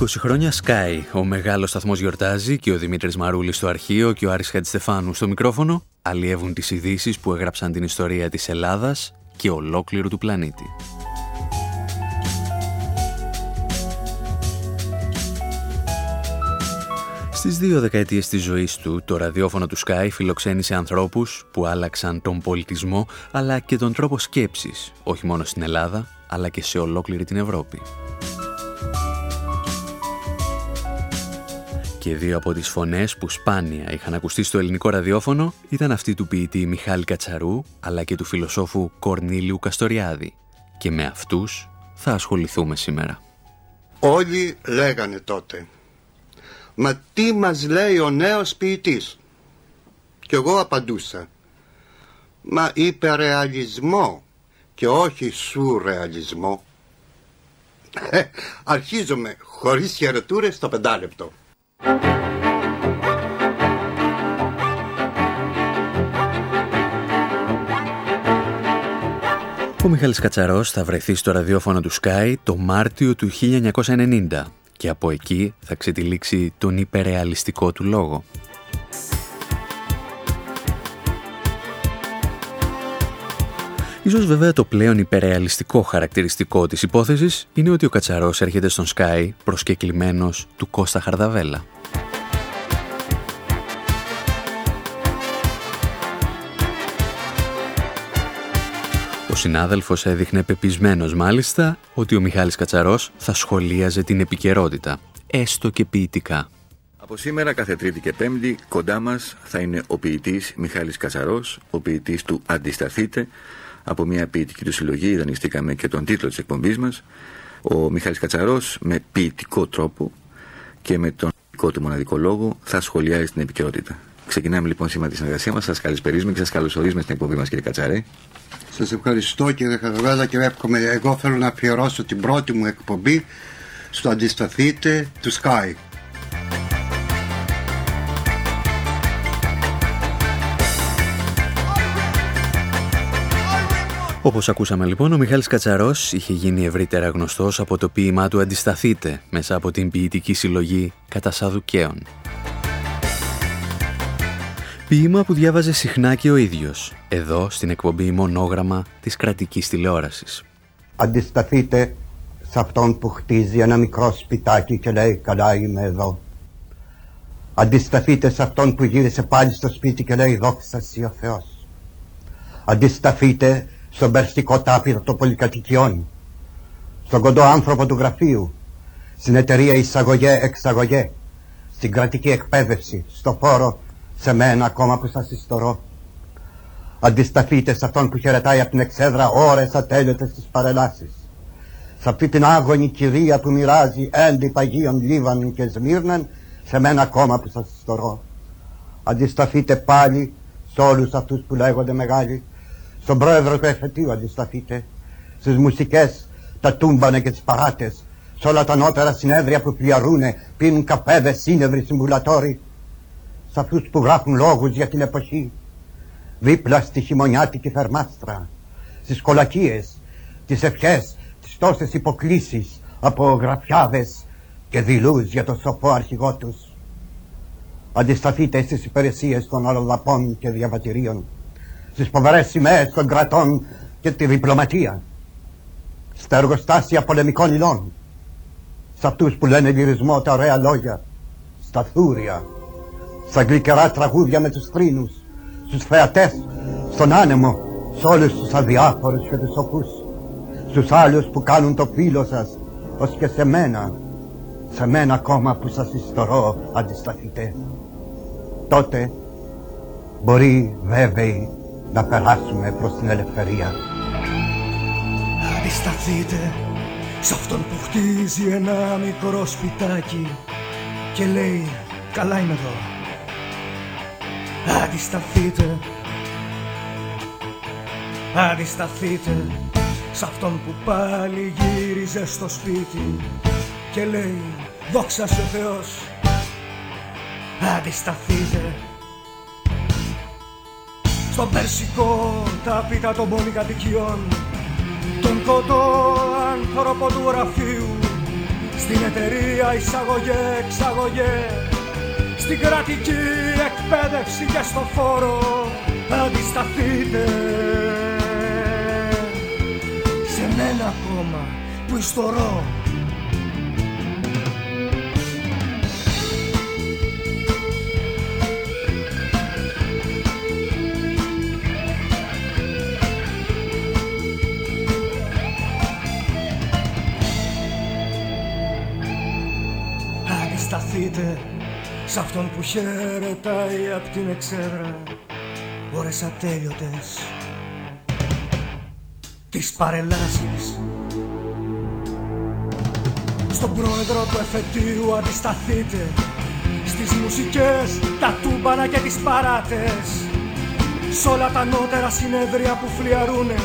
20 χρόνια Sky. Ο μεγάλος σταθμός γιορτάζει και ο Δημήτρης Μαρούλης στο αρχείο και ο Άρης Χατζηστεφάνου στο μικρόφωνο αλλιεύουν τις ειδήσεις που έγραψαν την ιστορία της Ελλάδας και ολόκληρου του πλανήτη. Στις δύο δεκαετίες της ζωής του, το ραδιόφωνο του Sky φιλοξένησε ανθρώπους που άλλαξαν τον πολιτισμό αλλά και τον τρόπο σκέψης, όχι μόνο στην Ελλάδα, αλλά και σε ολόκληρη την Ευρώπη. Και δύο από τις φωνές που σπάνια είχαν ακουστεί στο ελληνικό ραδιόφωνο ήταν αυτή του ποιητή Μιχάλη Κατσαρού, αλλά και του φιλοσόφου Κορνίλιου Καστοριάδη. Και με αυτούς θα ασχοληθούμε σήμερα. Όλοι λέγανε τότε «Μα τι μας λέει ο νέος ποιητής» Και εγώ απαντούσα «Μα υπερεαλισμό και όχι σουρεαλισμό» ε, Αρχίζουμε χωρίς χαιρετούρες στο πεντάλεπτο Ο Μιχάλης Κατσαρός θα βρεθεί στο ραδιόφωνο του Sky το Μάρτιο του 1990 και από εκεί θα ξετυλίξει τον υπερεαλιστικό του λόγο. Ίσως βέβαια το πλέον υπερεαλιστικό χαρακτηριστικό της υπόθεσης είναι ότι ο Κατσαρός έρχεται στον Sky προσκεκλημένος του Κώστα Χαρδαβέλα. Συνάδελφος έδειχνε πεπισμένος μάλιστα ότι ο Μιχάλης Κατσαρός θα σχολίαζε την επικαιρότητα, έστω και ποιητικά. Από σήμερα κάθε Τρίτη και Πέμπτη κοντά μας θα είναι ο ποιητής Μιχάλης Κατσαρός, ο ποιητής του «Αντισταθείτε», από μια ποιητική του συλλογή, δανειστήκαμε και τον τίτλο της εκπομπής μας, ο Μιχάλης Κατσαρός με ποιητικό τρόπο και με τον δικό του μοναδικό λόγο θα σχολιάζει την επικαιρότητα. Ξεκινάμε λοιπόν σήμερα τη συνεργασία μας. Σας καλησπερίζουμε και σας καλωσορίζουμε στην εκπομπή μας, κύριε Κατσαρέ. Σας ευχαριστώ κύριε Χαραβέλα και εύχομαι. Εγώ θέλω να αφιερώσω την πρώτη μου εκπομπή στο Αντισταθείτε του Sky. Όπως ακούσαμε λοιπόν, ο Μιχάλης Κατσαρός είχε γίνει ευρύτερα γνωστός από το ποίημά του «Αντισταθείτε» μέσα από την ποιητική συλλογή «Κατασαδουκαίων». Ποίημα που διάβαζε συχνά και ο ίδιος, εδώ στην εκπομπή «Μονόγραμμα» της κρατικής τηλεόρασης. Αντισταθείτε σε αυτόν που χτίζει ένα μικρό σπιτάκι και λέει «Καλά είμαι εδώ». Αντισταθείτε σε αυτόν που γύρισε πάλι στο σπίτι και λέει «Δόξα ο Θεός». Αντισταθείτε στον περστικό τάπηρο των πολυκατοικιών, στον κοντό άνθρωπο του γραφείου, στην εταιρεία εισαγωγέ-εξαγωγέ, στην κρατική εκπαίδευση, στο φόρο, σε μένα ακόμα που σας ιστορώ. Αντισταθείτε σε αυτόν που χαιρετάει από την εξέδρα ώρες ατέλειωτες στις παρελάσεις. Σε αυτή την άγωνη κυρία που μοιράζει έντι παγίων Λίβαν και Σμύρναν, σε μένα ακόμα που σας ιστορώ. Αντισταθείτε πάλι σε όλους αυτούς που λέγονται μεγάλοι, στον πρόεδρο του εφετείου αντισταθείτε, στις μουσικές, τα τούμπανε και τις παράτες, σε όλα τα νότερα συνέδρια που πλιαρούνε, πίνουν καφέδες, σύνευροι, συμβουλατόροι, σε αυτούς που γράφουν λόγους για την εποχή, δίπλα στη χειμωνιάτικη θερμάστρα, στις κολακίες, τις ευχές, τις τόσες υποκλήσεις από γραφιάδες και δηλούς για το σοφό αρχηγό τους. Αντισταθείτε στις υπηρεσίες των αλλοδαπών και διαβατηρίων, στις φοβερές σημαίες των κρατών και τη διπλωματία, στα εργοστάσια πολεμικών υλών, σε αυτούς που λένε λυρισμό τα ωραία λόγια, στα θούρια, στα γλυκερά τραγούδια με τους θρήνους, στους θεατές, στον άνεμο, σε όλους τους αδιάφορους και τους σοφούς, στους άλλους που κάνουν το φίλο σας, ως και σε μένα, σε μένα ακόμα που σας ιστορώ αντισταθείτε. Τότε μπορεί βέβαιοι να περάσουμε προς την ελευθερία. Αντισταθείτε σε αυτόν που χτίζει ένα μικρό σπιτάκι και λέει καλά είμαι εδώ. Αντισταθείτε. Αντισταθείτε σε αυτόν που πάλι γύριζε στο σπίτι και λέει δόξα σε Θεός Αντισταθείτε. Στον περσικό ταπίτα των πολυκατοικιών τον κοντό άνθρωπο του γραφείου Στην εταιρεία εισαγωγέ, εξαγωγέ Στην κρατική εκπαίδευση και στο φόρο Αντισταθείτε. Σε μένα κόμμα που ιστορώ σταθείτε Σ' αυτόν που χαιρετάει απ' την εξέδρα Ώρες ατέλειωτες. Τις παρελάσεις. Στον πρόεδρο του εφετείου αντισταθείτε. Στις μουσικές, τα τούμπανα και τις παράτες. Σ' όλα τα νότερα συνέδρια που φλιαρούνε.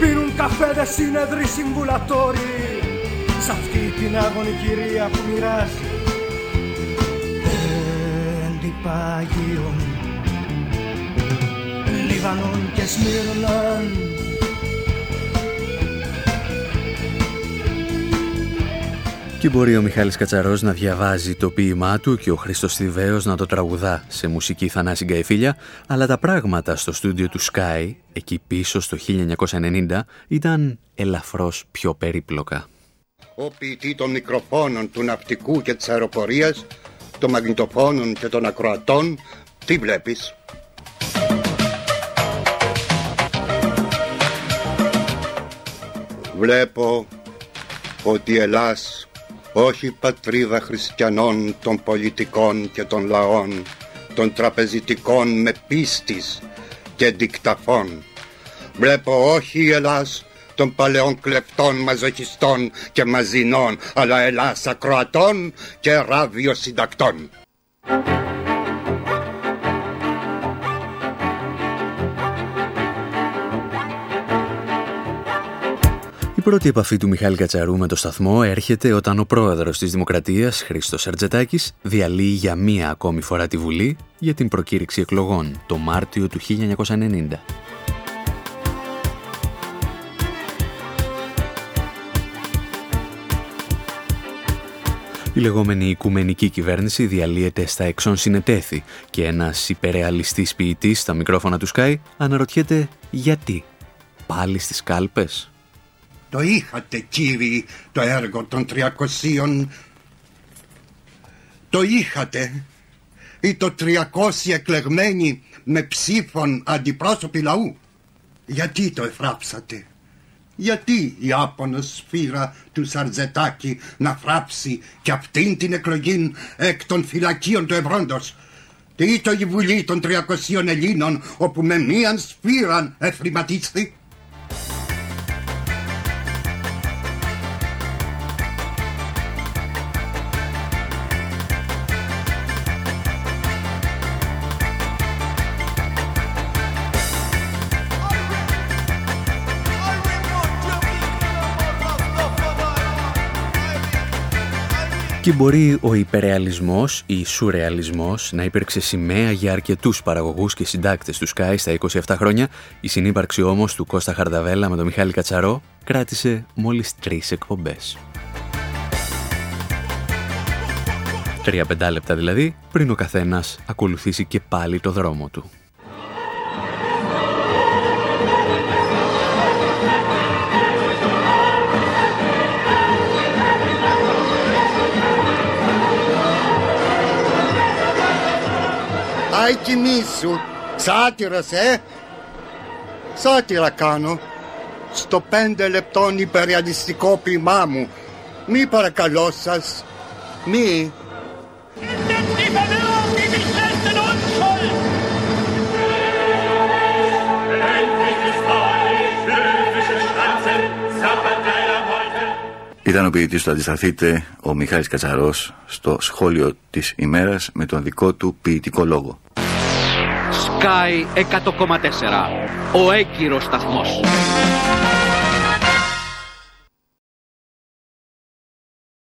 Πίνουν καφέδες σύνεδροι συμβουλατόροι. Σ' αυτή την άγωνη κυρία που μοιράζει Εντυπαγίων Λιβανών και Σμύρναν Και μπορεί ο Μιχάλης Κατσαρός να διαβάζει το ποίημά του και ο Χρήστος Θηβαίος να το τραγουδά σε μουσική Θανάση Γκαϊφίλια, αλλά τα πράγματα στο στούντιο του Sky, εκεί πίσω στο 1990, ήταν ελαφρώς πιο περίπλοκα. Ο ποιητή των μικροφώνων του ναυτικού και της αεροπορίας, των μαγνητοφώνων και των ακροατών, τι βλέπεις; Βλέπω ότι Ελλάς όχι πατρίδα χριστιανών των πολιτικών και των λαών, των τραπεζιτικών με πίστης και δικταφών. Βλέπω όχι Ελλάς των παλαιών κλεφτών, μαζοχιστών και μαζινών, αλλά Ελλάς ακροατών και ράβιο συντακτών. Η πρώτη επαφή του Μιχάλη Κατσαρού με το σταθμό έρχεται όταν ο πρόεδρος της Δημοκρατίας, Χρήστος Σαρτζετάκης, διαλύει για μία ακόμη φορά τη Βουλή για την προκήρυξη εκλογών το Μάρτιο του 1990. Η λεγόμενη οικουμενική κυβέρνηση διαλύεται στα εξών συνετέθη και ένας υπερεαλιστής ποιητής στα μικρόφωνα του Sky αναρωτιέται γιατί. Πάλι στις κάλπες. Το είχατε κύριοι το έργο των 300 το είχατε ή το 300 εκλεγμένοι με ψήφων αντιπρόσωποι λαού γιατί το εφράψατε γιατί η άπονος σφύρα του Σαρζετάκη να φράψει και αυτήν την εκλογή εκ των φυλακίων του Ευρώντος. Τι το η Βουλή των 300 Ελλήνων όπου με μίαν σφύραν εφρηματίστη. Και μπορεί ο υπερεαλισμός ή σουρεαλισμός να υπήρξε σημαία για αρκετούς παραγωγούς και συντάκτες του Sky στα 27 χρόνια. Η συνύπαρξη όμως του Κώστα Χαρδαβέλα με τον Μιχάλη Κατσαρό κράτησε μόλις τρεις εκπομπές. Τρία-πεντά λεπτά δηλαδή, πριν ο καθένας ακολουθήσει και πάλι το δρόμο του. Άι κοιμήσου, σάτυρας ε. Σάτυρα κάνω. Στο πέντε λεπτών υπεριαλιστικό ποιμά μου. Μη παρακαλώ σας. Μη. Ήταν ο ποιητής του Αντισταθείτε, ο Μιχάλης Κατσαρός, στο σχόλιο της ημέρας με τον δικό του ποιητικό λόγο. Sky 100,4. Ο έγκυρος σταθμός.